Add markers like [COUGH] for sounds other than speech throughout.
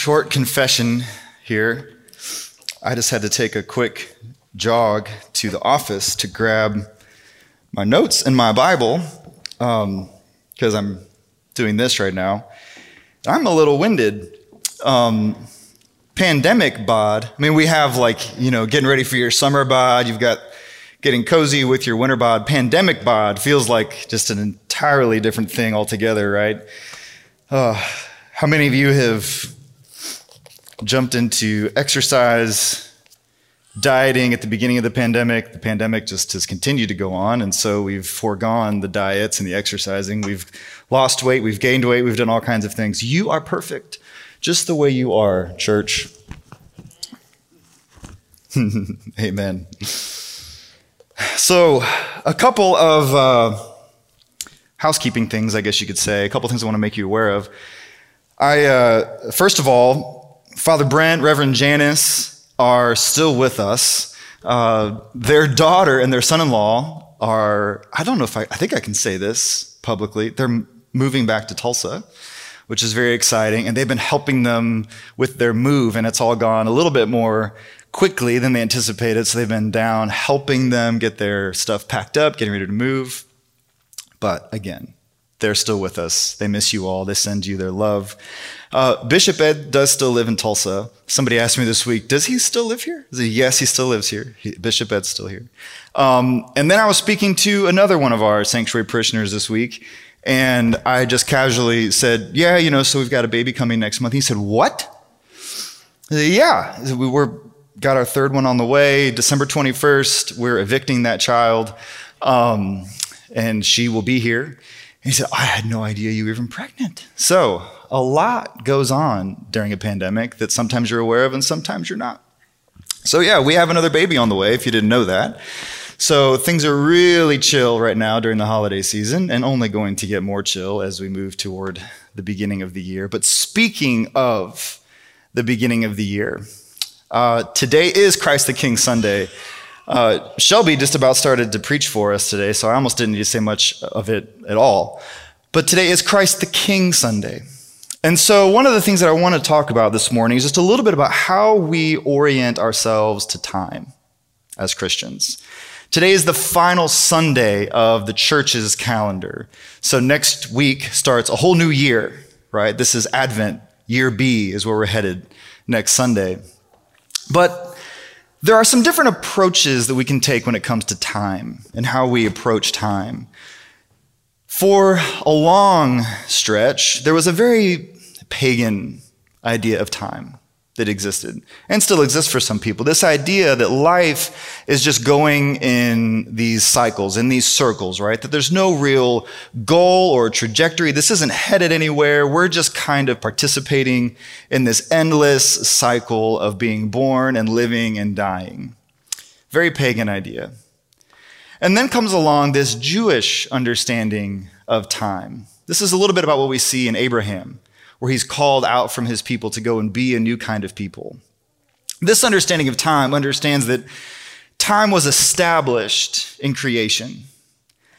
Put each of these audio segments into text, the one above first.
short confession here. I just had to take a quick jog to the office to grab my notes and my Bible because um, I'm doing this right now. I'm a little winded. Um, pandemic bod. I mean, we have like, you know, getting ready for your summer bod. You've got getting cozy with your winter bod. Pandemic bod feels like just an entirely different thing altogether, right? Uh, how many of you have jumped into exercise, dieting at the beginning of the pandemic? The pandemic just has continued to go on, and so we've foregone the diets and the exercising. We've lost weight, we've gained weight, we've done all kinds of things. You are perfect, just the way you are, church. [LAUGHS] Amen. So, a couple of uh, housekeeping things, I guess you could say, a couple things I want to make you aware of. I, uh, first of all, Father Brent, Reverend Janice are still with us. Uh, their daughter and their son in law are, I don't know if I, I think I can say this publicly, they're moving back to Tulsa, which is very exciting. And they've been helping them with their move, and it's all gone a little bit more quickly than they anticipated. So they've been down helping them get their stuff packed up, getting ready to move. But again, they're still with us. They miss you all. They send you their love. Uh, Bishop Ed does still live in Tulsa. Somebody asked me this week, does he still live here? He, yes, he still lives here. He, Bishop Ed's still here. Um, and then I was speaking to another one of our sanctuary parishioners this week, and I just casually said, yeah, you know, so we've got a baby coming next month. He said, what? Said, yeah, we were got our third one on the way. December 21st, we're evicting that child, um, and she will be here. He said, I had no idea you were even pregnant. So, a lot goes on during a pandemic that sometimes you're aware of and sometimes you're not. So, yeah, we have another baby on the way, if you didn't know that. So, things are really chill right now during the holiday season and only going to get more chill as we move toward the beginning of the year. But speaking of the beginning of the year, uh, today is Christ the King Sunday. Uh, Shelby just about started to preach for us today, so I almost didn't need to say much of it at all. But today is Christ the King Sunday. And so, one of the things that I want to talk about this morning is just a little bit about how we orient ourselves to time as Christians. Today is the final Sunday of the church's calendar. So, next week starts a whole new year, right? This is Advent. Year B is where we're headed next Sunday. But there are some different approaches that we can take when it comes to time and how we approach time. For a long stretch, there was a very pagan idea of time that existed and still exists for some people. This idea that life is just going in these cycles, in these circles, right? That there's no real goal or trajectory. This isn't headed anywhere. We're just kind of participating in this endless cycle of being born and living and dying. Very pagan idea. And then comes along this Jewish understanding of time. This is a little bit about what we see in Abraham where he's called out from his people to go and be a new kind of people. This understanding of time understands that time was established in creation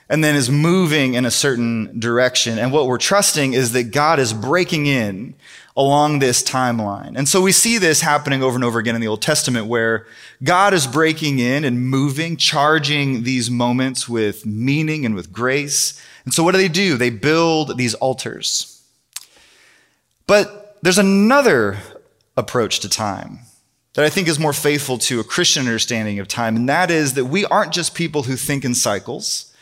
and then is moving in a certain direction. And what we're trusting is that God is breaking in along this timeline. And so we see this happening over and over again in the Old Testament where God is breaking in and moving, charging these moments with meaning and with grace. And so what do they do? They build these altars. But there's another approach to time that I think is more faithful to a Christian understanding of time, and that is that we aren't just people who think in cycles.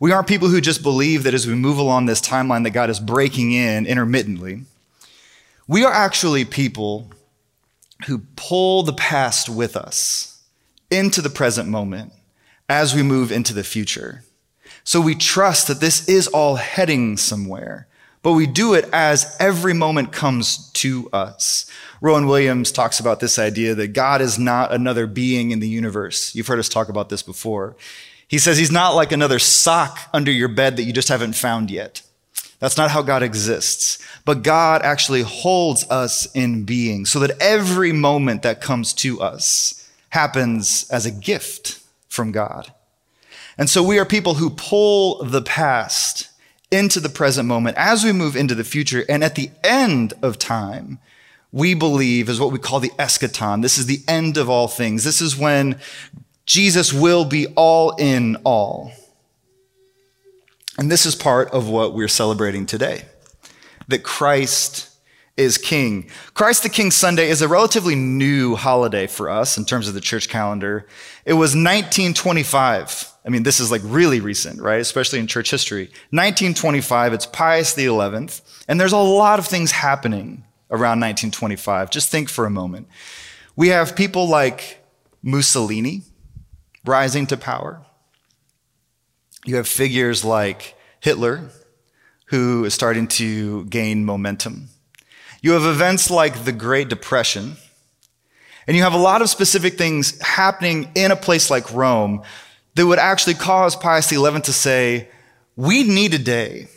We aren't people who just believe that as we move along this timeline that God is breaking in intermittently. We are actually people who pull the past with us into the present moment as we move into the future. So we trust that this is all heading somewhere but we do it as every moment comes to us. Rowan Williams talks about this idea that God is not another being in the universe. You've heard us talk about this before. He says he's not like another sock under your bed that you just haven't found yet. That's not how God exists. But God actually holds us in being so that every moment that comes to us happens as a gift from God. And so we are people who pull the past into the present moment as we move into the future. And at the end of time, we believe is what we call the eschaton. This is the end of all things. This is when Jesus will be all in all. And this is part of what we're celebrating today that Christ is King. Christ the King Sunday is a relatively new holiday for us in terms of the church calendar. It was 1925. I mean, this is like really recent, right? Especially in church history. 1925, it's Pius XI, and there's a lot of things happening around 1925. Just think for a moment. We have people like Mussolini rising to power. You have figures like Hitler, who is starting to gain momentum. You have events like the Great Depression, and you have a lot of specific things happening in a place like Rome that would actually cause Pius XI to say, We need a day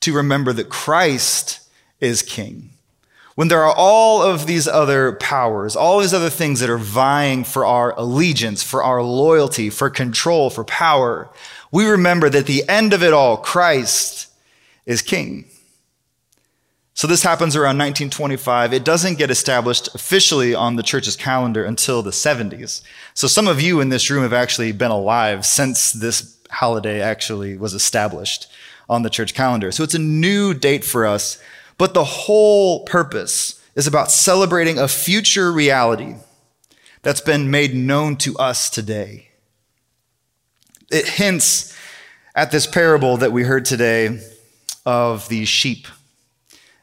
to remember that Christ is king. When there are all of these other powers, all these other things that are vying for our allegiance, for our loyalty, for control, for power, we remember that the end of it all, Christ is king. So this happens around 1925. It doesn't get established officially on the church's calendar until the 70s. So some of you in this room have actually been alive since this holiday actually was established on the church calendar. So it's a new date for us, but the whole purpose is about celebrating a future reality that's been made known to us today. It hints at this parable that we heard today of the sheep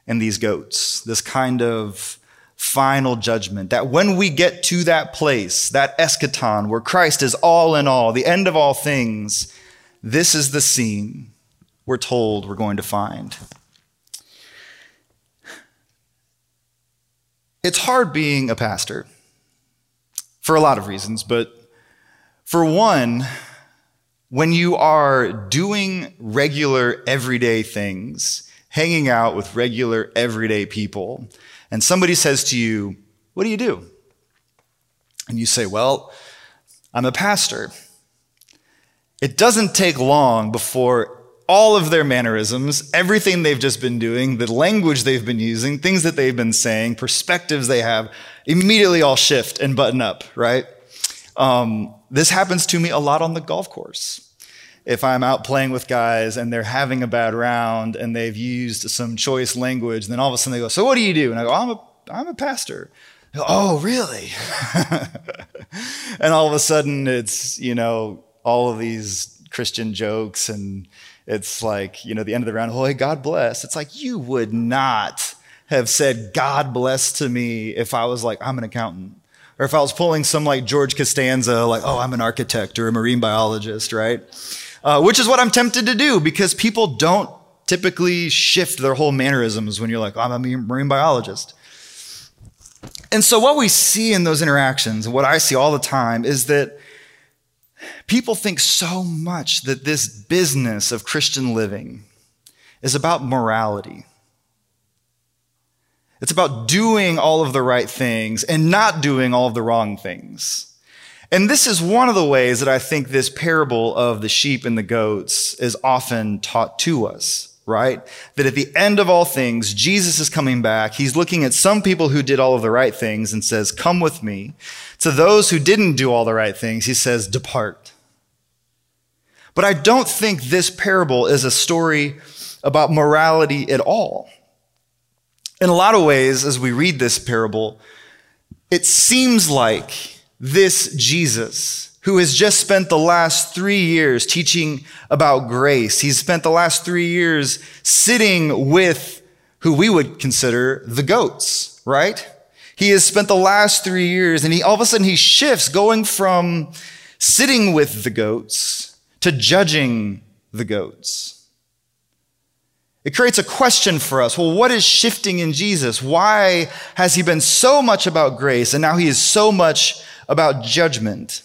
and these goats, this kind of final judgment. That when we get to that place, that eschaton where Christ is all in all, the end of all things, this is the scene we're told we're going to find. It's hard being a pastor for a lot of reasons, but for one, when you are doing regular everyday things, hanging out with regular, everyday people, and somebody says to you, What do you do? And you say, Well, I'm a pastor. It doesn't take long before all of their mannerisms, everything they've just been doing, the language they've been using, things that they've been saying, perspectives they have, immediately all shift and button up, right? Um, this happens to me a lot on the golf course if I'm out playing with guys and they're having a bad round and they've used some choice language, then all of a sudden they go, So what do you do? And I go, oh, I'm a, I'm a pastor. Go, oh, really? [LAUGHS] and all of a sudden it's, you know, all of these Christian jokes and it's like, you know, the end of the round, oh, hey, God bless. It's like, you would not have said God bless to me if I was like, I'm an accountant. Or if I was pulling some like George Costanza, like, oh, I'm an architect or a marine biologist, right? Uh, which is what I'm tempted to do because people don't typically shift their whole mannerisms when you're like, I'm a marine biologist. And so, what we see in those interactions, what I see all the time, is that people think so much that this business of Christian living is about morality. It's about doing all of the right things and not doing all of the wrong things. And this is one of the ways that I think this parable of the sheep and the goats is often taught to us, right? That at the end of all things, Jesus is coming back. He's looking at some people who did all of the right things and says, Come with me. To those who didn't do all the right things, he says, Depart. But I don't think this parable is a story about morality at all. In a lot of ways, as we read this parable, it seems like this Jesus, who has just spent the last three years teaching about grace. He's spent the last three years sitting with who we would consider the goats, right? He has spent the last three years and he all of a sudden he shifts going from sitting with the goats to judging the goats. It creates a question for us. Well, what is shifting in Jesus? Why has he been so much about grace and now he is so much about judgment.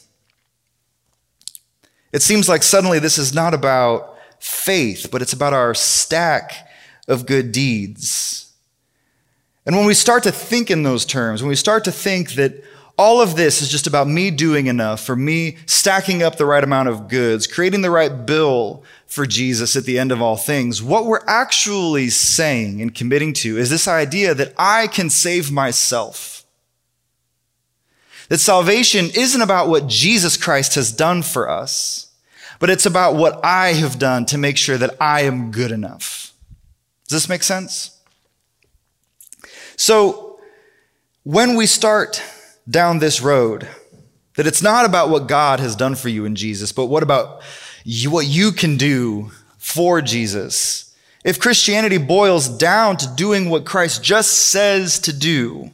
It seems like suddenly this is not about faith, but it's about our stack of good deeds. And when we start to think in those terms, when we start to think that all of this is just about me doing enough, for me stacking up the right amount of goods, creating the right bill for Jesus at the end of all things. What we're actually saying and committing to is this idea that I can save myself. That salvation isn't about what Jesus Christ has done for us, but it's about what I have done to make sure that I am good enough. Does this make sense? So, when we start down this road. That it's not about what God has done for you in Jesus, but what about you, what you can do for Jesus. If Christianity boils down to doing what Christ just says to do,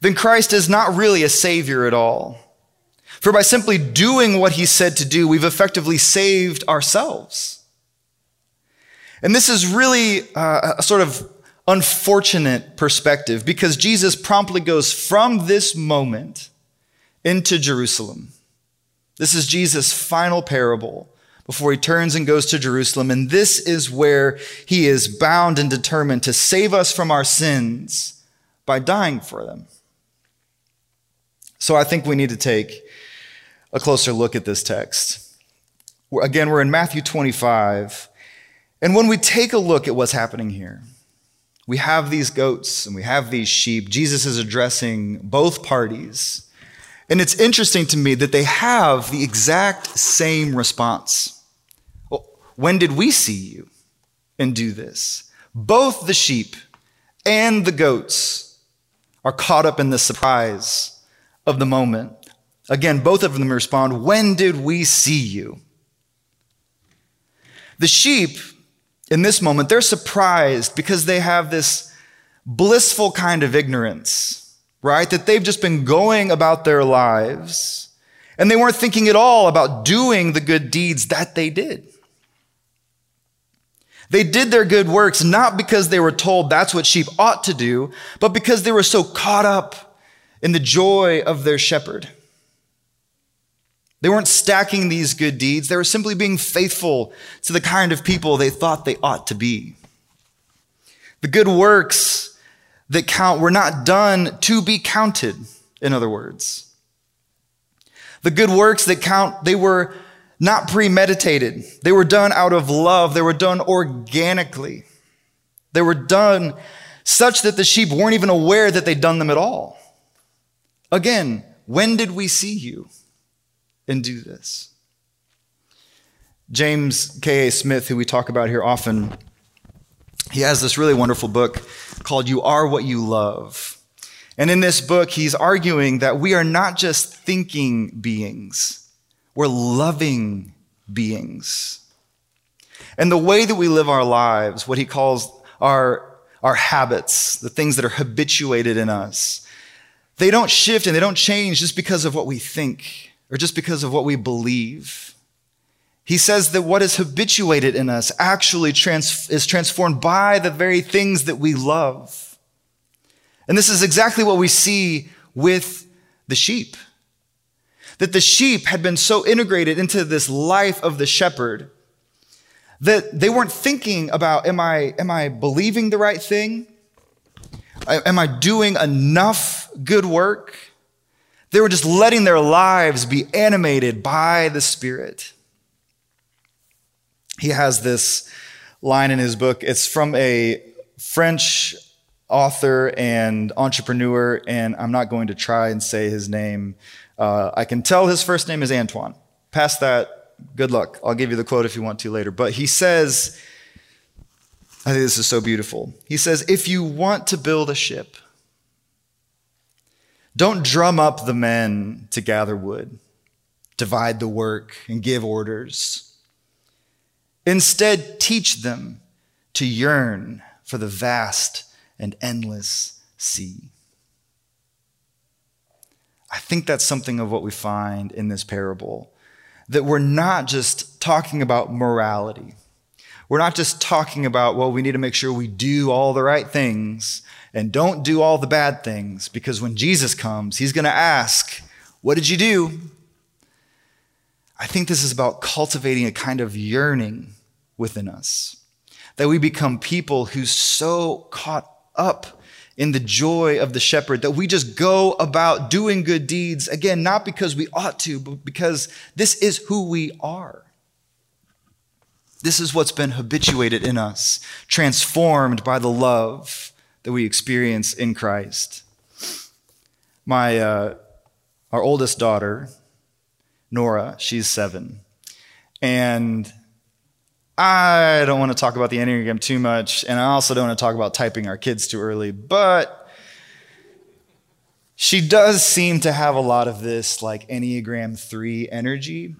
then Christ is not really a savior at all. For by simply doing what he said to do, we've effectively saved ourselves. And this is really uh, a sort of unfortunate perspective because Jesus promptly goes from this moment into Jerusalem. This is Jesus' final parable before he turns and goes to Jerusalem. And this is where he is bound and determined to save us from our sins by dying for them. So I think we need to take a closer look at this text. Again, we're in Matthew 25. And when we take a look at what's happening here, we have these goats and we have these sheep. Jesus is addressing both parties. And it's interesting to me that they have the exact same response. Well, when did we see you and do this? Both the sheep and the goats are caught up in the surprise of the moment. Again, both of them respond, When did we see you? The sheep in this moment, they're surprised because they have this blissful kind of ignorance, right? That they've just been going about their lives and they weren't thinking at all about doing the good deeds that they did. They did their good works not because they were told that's what sheep ought to do, but because they were so caught up in the joy of their shepherd. They weren't stacking these good deeds. They were simply being faithful to the kind of people they thought they ought to be. The good works that count were not done to be counted, in other words. The good works that count, they were not premeditated. They were done out of love. They were done organically. They were done such that the sheep weren't even aware that they'd done them at all. Again, when did we see you? and do this. James K.A. Smith, who we talk about here often, he has this really wonderful book called You Are What You Love. And in this book, he's arguing that we are not just thinking beings, we're loving beings. And the way that we live our lives, what he calls our, our habits, the things that are habituated in us, they don't shift and they don't change just because of what we think or just because of what we believe. He says that what is habituated in us actually trans- is transformed by the very things that we love. And this is exactly what we see with the sheep. That the sheep had been so integrated into this life of the shepherd that they weren't thinking about, am I, am I believing the right thing? Am I doing enough good work? They were just letting their lives be animated by the Spirit. He has this line in his book. It's from a French author and entrepreneur, and I'm not going to try and say his name. Uh, I can tell his first name is Antoine. Past that, good luck. I'll give you the quote if you want to later. But he says, I think this is so beautiful. He says, If you want to build a ship, don't drum up the men to gather wood, divide the work, and give orders. Instead, teach them to yearn for the vast and endless sea. I think that's something of what we find in this parable that we're not just talking about morality. We're not just talking about, well, we need to make sure we do all the right things and don't do all the bad things because when Jesus comes, he's going to ask, What did you do? I think this is about cultivating a kind of yearning within us that we become people who so caught up in the joy of the shepherd, that we just go about doing good deeds, again, not because we ought to, but because this is who we are. This is what's been habituated in us, transformed by the love that we experience in Christ. My, uh, our oldest daughter, Nora, she's seven. And I don't want to talk about the Enneagram too much, and I also don't want to talk about typing our kids too early, but she does seem to have a lot of this like Enneagram 3 energy,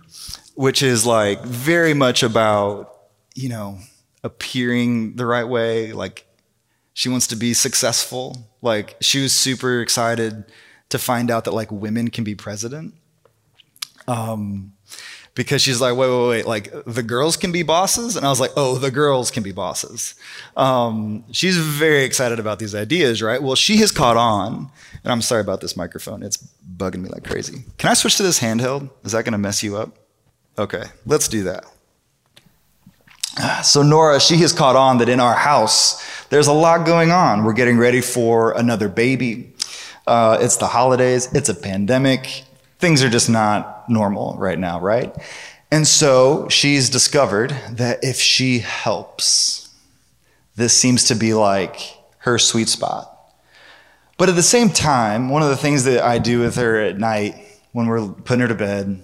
which is like very much about, you know, appearing the right way. Like she wants to be successful. Like she was super excited to find out that like women can be president. Um, because she's like, wait, wait, wait, like the girls can be bosses? And I was like, oh, the girls can be bosses. Um, she's very excited about these ideas, right? Well, she has caught on, and I'm sorry about this microphone. It's bugging me like crazy. Can I switch to this handheld? Is that going to mess you up? Okay, let's do that. So, Nora, she has caught on that in our house, there's a lot going on. We're getting ready for another baby. Uh, it's the holidays, it's a pandemic, things are just not normal right now, right? And so she's discovered that if she helps, this seems to be like her sweet spot. But at the same time, one of the things that I do with her at night when we're putting her to bed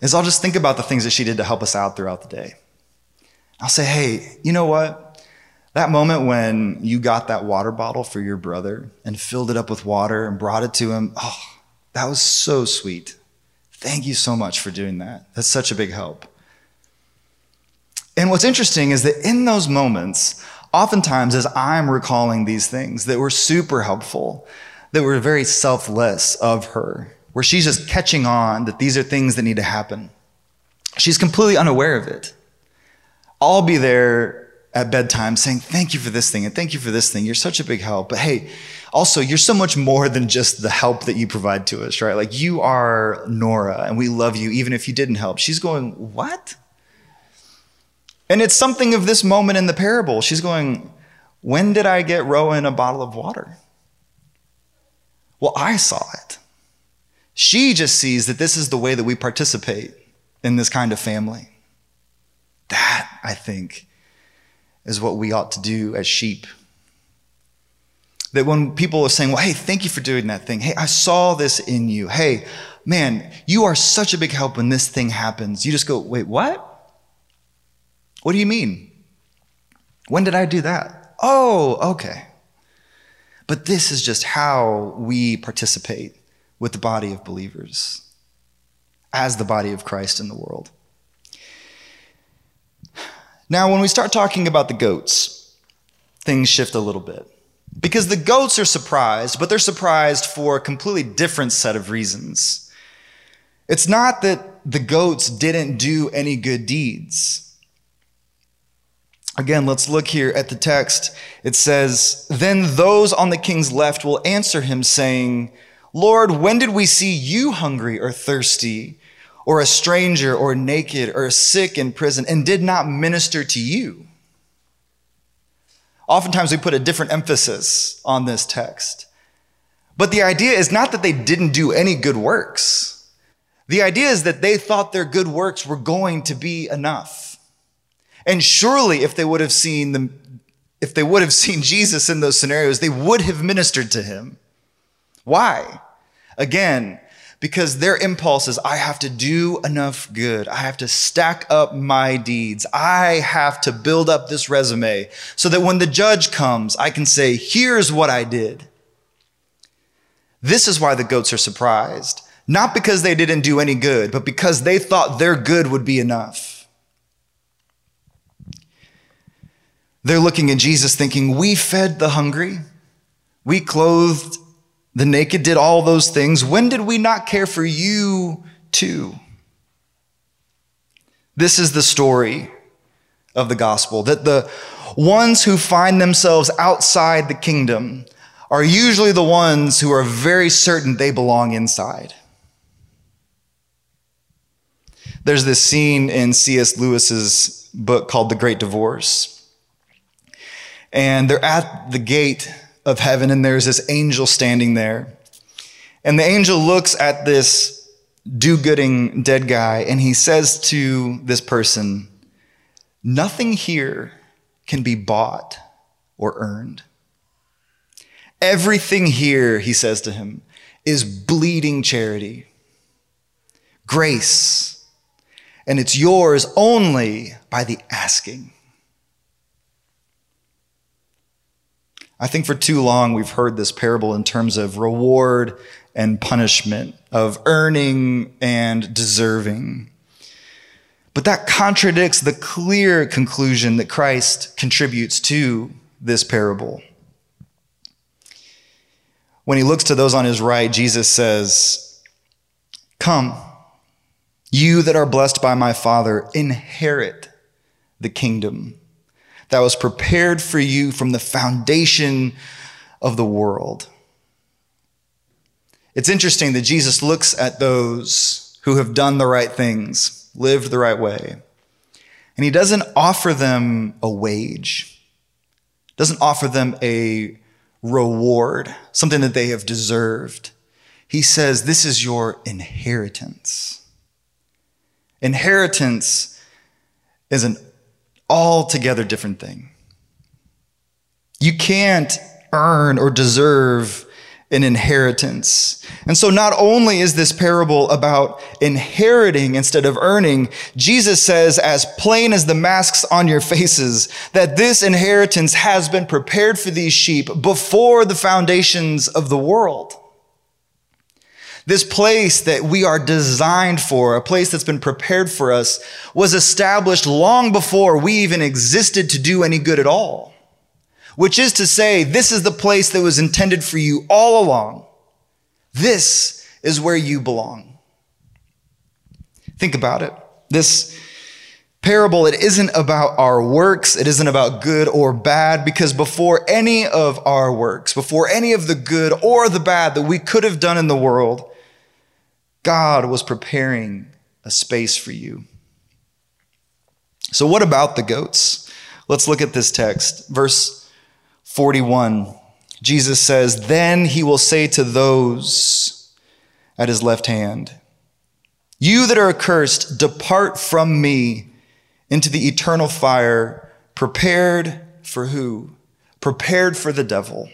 is I'll just think about the things that she did to help us out throughout the day. I'll say, hey, you know what? That moment when you got that water bottle for your brother and filled it up with water and brought it to him, oh, that was so sweet. Thank you so much for doing that. That's such a big help. And what's interesting is that in those moments, oftentimes as I'm recalling these things that were super helpful, that were very selfless of her, where she's just catching on that these are things that need to happen. She's completely unaware of it. I'll be there at bedtime saying, Thank you for this thing and thank you for this thing. You're such a big help. But hey, also, you're so much more than just the help that you provide to us, right? Like you are Nora and we love you even if you didn't help. She's going, What? And it's something of this moment in the parable. She's going, When did I get Rowan a bottle of water? Well, I saw it. She just sees that this is the way that we participate in this kind of family. That, I think, is what we ought to do as sheep. That when people are saying, well, hey, thank you for doing that thing. Hey, I saw this in you. Hey, man, you are such a big help when this thing happens. You just go, wait, what? What do you mean? When did I do that? Oh, okay. But this is just how we participate with the body of believers as the body of Christ in the world. Now, when we start talking about the goats, things shift a little bit. Because the goats are surprised, but they're surprised for a completely different set of reasons. It's not that the goats didn't do any good deeds. Again, let's look here at the text. It says, Then those on the king's left will answer him, saying, Lord, when did we see you hungry or thirsty? Or a stranger or naked or sick in prison and did not minister to you. Oftentimes we put a different emphasis on this text. But the idea is not that they didn't do any good works. The idea is that they thought their good works were going to be enough. And surely if they would have seen them, if they would have [LAUGHS] seen Jesus in those scenarios, they would have ministered to him. Why? Again, because their impulse is I have to do enough good. I have to stack up my deeds. I have to build up this resume so that when the judge comes, I can say, here's what I did. This is why the goats are surprised. Not because they didn't do any good, but because they thought their good would be enough. They're looking at Jesus thinking, We fed the hungry, we clothed the naked did all those things. When did we not care for you too? This is the story of the gospel that the ones who find themselves outside the kingdom are usually the ones who are very certain they belong inside. There's this scene in C.S. Lewis's book called The Great Divorce. And they're at the gate of heaven, and there's this angel standing there. And the angel looks at this do gooding dead guy, and he says to this person, Nothing here can be bought or earned. Everything here, he says to him, is bleeding charity, grace, and it's yours only by the asking. I think for too long we've heard this parable in terms of reward and punishment, of earning and deserving. But that contradicts the clear conclusion that Christ contributes to this parable. When he looks to those on his right, Jesus says, Come, you that are blessed by my Father, inherit the kingdom that was prepared for you from the foundation of the world. It's interesting that Jesus looks at those who have done the right things, lived the right way, and he doesn't offer them a wage, doesn't offer them a reward, something that they have deserved. He says, This is your inheritance. Inheritance is an altogether different thing. You can't earn or deserve an inheritance. And so, not only is this parable about inheriting instead of earning, Jesus says, as plain as the masks on your faces, that this inheritance has been prepared for these sheep before the foundations of the world. This place that we are designed for, a place that's been prepared for us, was established long before we even existed to do any good at all. Which is to say, this is the place that was intended for you all along. This is where you belong. Think about it. This parable, it isn't about our works. It isn't about good or bad because before any of our works, before any of the good or the bad that we could have done in the world, God was preparing a space for you. So, what about the goats? Let's look at this text. Verse 41. Jesus says, Then he will say to those at his left hand, You that are accursed, depart from me into the eternal fire, prepared for who? Prepared for the devil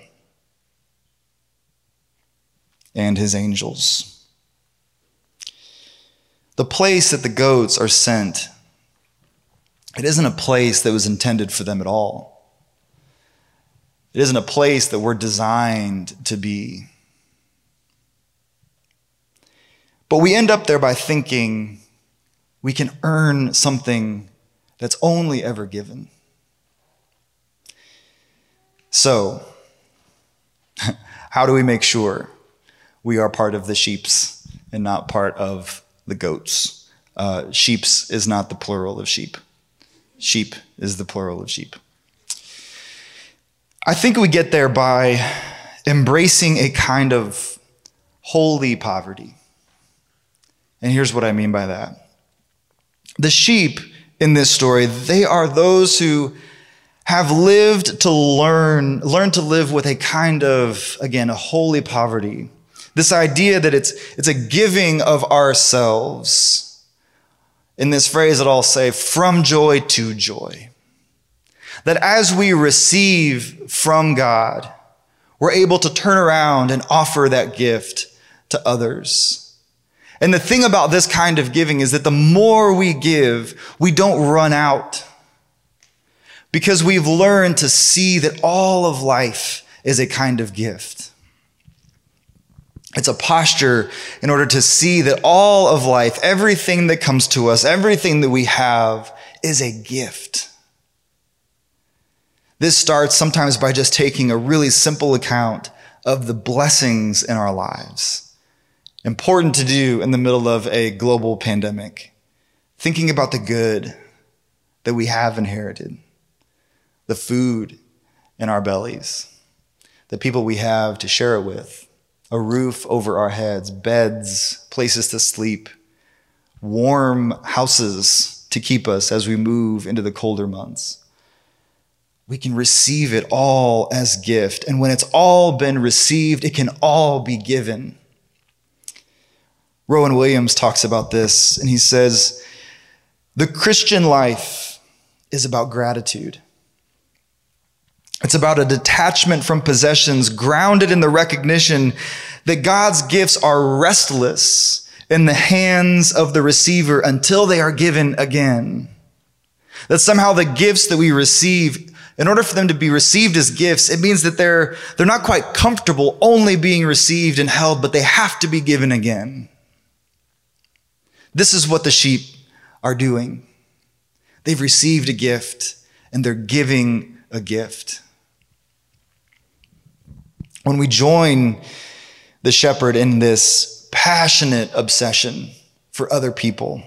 and his angels the place that the goats are sent, it isn't a place that was intended for them at all. It isn't a place that we're designed to be. But we end up there by thinking we can earn something that's only ever given. So, [LAUGHS] how do we make sure we are part of the sheep's and not part of the goats. Uh, sheeps is not the plural of sheep. Sheep is the plural of sheep. I think we get there by embracing a kind of holy poverty. And here's what I mean by that. The sheep in this story, they are those who have lived to learn, learn to live with a kind of, again, a holy poverty this idea that it's, it's a giving of ourselves. In this phrase that I'll say, from joy to joy. That as we receive from God, we're able to turn around and offer that gift to others. And the thing about this kind of giving is that the more we give, we don't run out. Because we've learned to see that all of life is a kind of gift. It's a posture in order to see that all of life, everything that comes to us, everything that we have is a gift. This starts sometimes by just taking a really simple account of the blessings in our lives. Important to do in the middle of a global pandemic. Thinking about the good that we have inherited, the food in our bellies, the people we have to share it with a roof over our heads, beds, places to sleep, warm houses to keep us as we move into the colder months. we can receive it all as gift. And when it's all been received, it can all be given. Rowan Williams talks about this, and he says, The Christian life is about gratitude. It's about a detachment from possessions grounded in the recognition that God's gifts are restless in the hands of the receiver until they are given again. That somehow the gifts that we receive, in order for them to be received as gifts, it means that they're, they're not quite comfortable only being received and held, but they have to be given again. This is what the sheep are doing. They've received a gift and they're giving a gift. When we join the shepherd in this passionate obsession for other people,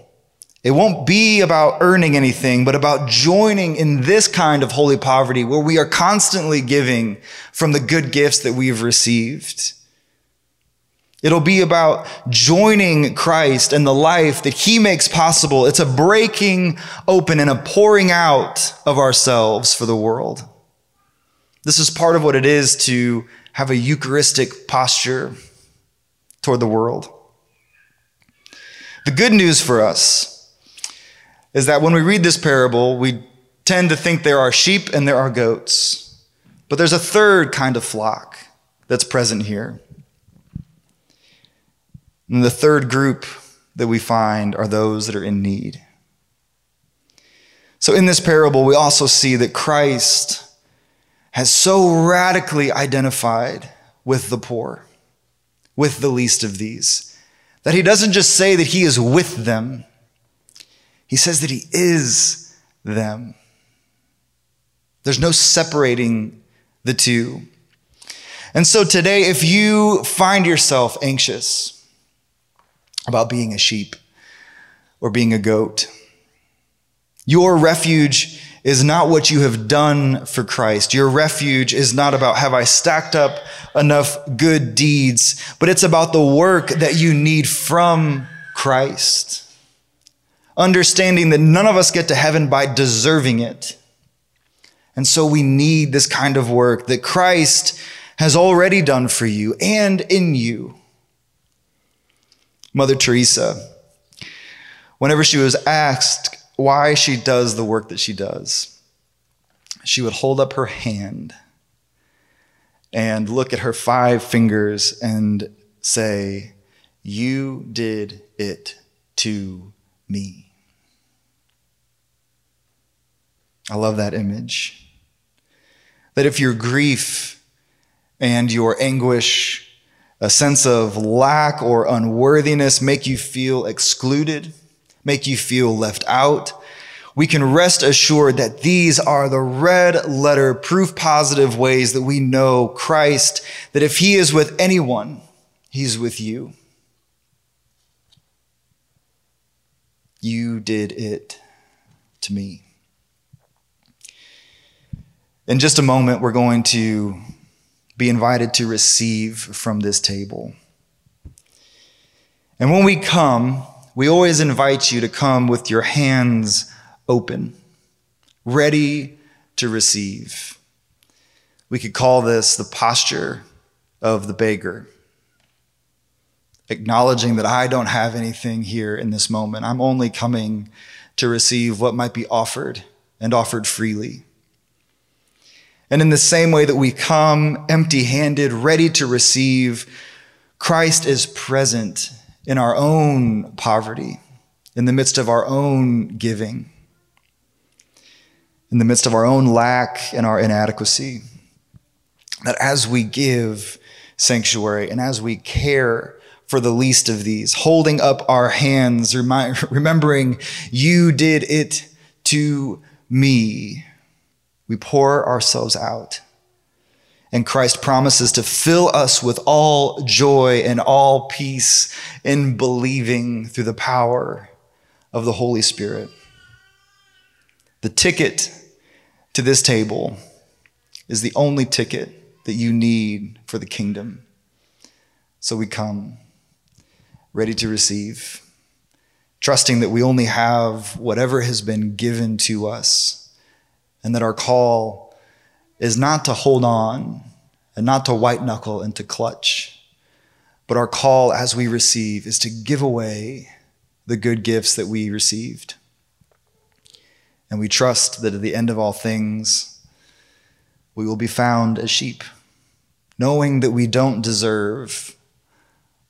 it won't be about earning anything, but about joining in this kind of holy poverty where we are constantly giving from the good gifts that we've received. It'll be about joining Christ and the life that he makes possible. It's a breaking open and a pouring out of ourselves for the world. This is part of what it is to have a Eucharistic posture toward the world. The good news for us is that when we read this parable, we tend to think there are sheep and there are goats. But there's a third kind of flock that's present here. And the third group that we find are those that are in need. So in this parable, we also see that Christ has so radically identified with the poor, with the least of these, that he doesn't just say that he is with them, he says that he is them. There's no separating the two. And so today, if you find yourself anxious about being a sheep or being a goat, your refuge is not what you have done for Christ. Your refuge is not about, have I stacked up enough good deeds, but it's about the work that you need from Christ. Understanding that none of us get to heaven by deserving it. And so we need this kind of work that Christ has already done for you and in you. Mother Teresa, whenever she was asked why she does the work that she does. She would hold up her hand and look at her five fingers and say, You did it to me. I love that image. That if your grief and your anguish, a sense of lack or unworthiness make you feel excluded, make you feel left out, we can rest assured that these are the red letter proof positive ways that we know Christ, that if he is with anyone, he's with you. You did it to me. In just a moment, we're going to be invited to receive from this table. And when we come, we always invite you to come with your hands open, ready to receive. We could call this the posture of the beggar, acknowledging that I don't have anything here in this moment. I'm only coming to receive what might be offered and offered freely. And in the same way that we come empty handed, ready to receive, Christ is present in our own poverty, in the midst of our own giving, in the midst of our own lack and our inadequacy. That as we give sanctuary and as we care for the least of these, holding up our hands, [LAUGHS] remembering you did it to me, we pour ourselves out and Christ promises to fill us with all joy and all peace in believing through the power of the Holy Spirit. The ticket to this table is the only ticket that you need for the kingdom. So we come ready to receive, trusting that we only have whatever has been given to us and that our call is not to hold on and not to white knuckle and to clutch, but our call as we receive is to give away the good gifts that we received. And we trust that at the end of all things, we will be found as sheep, knowing that we don't deserve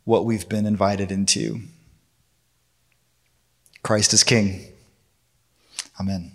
what we've been invited into. Christ is King. Amen.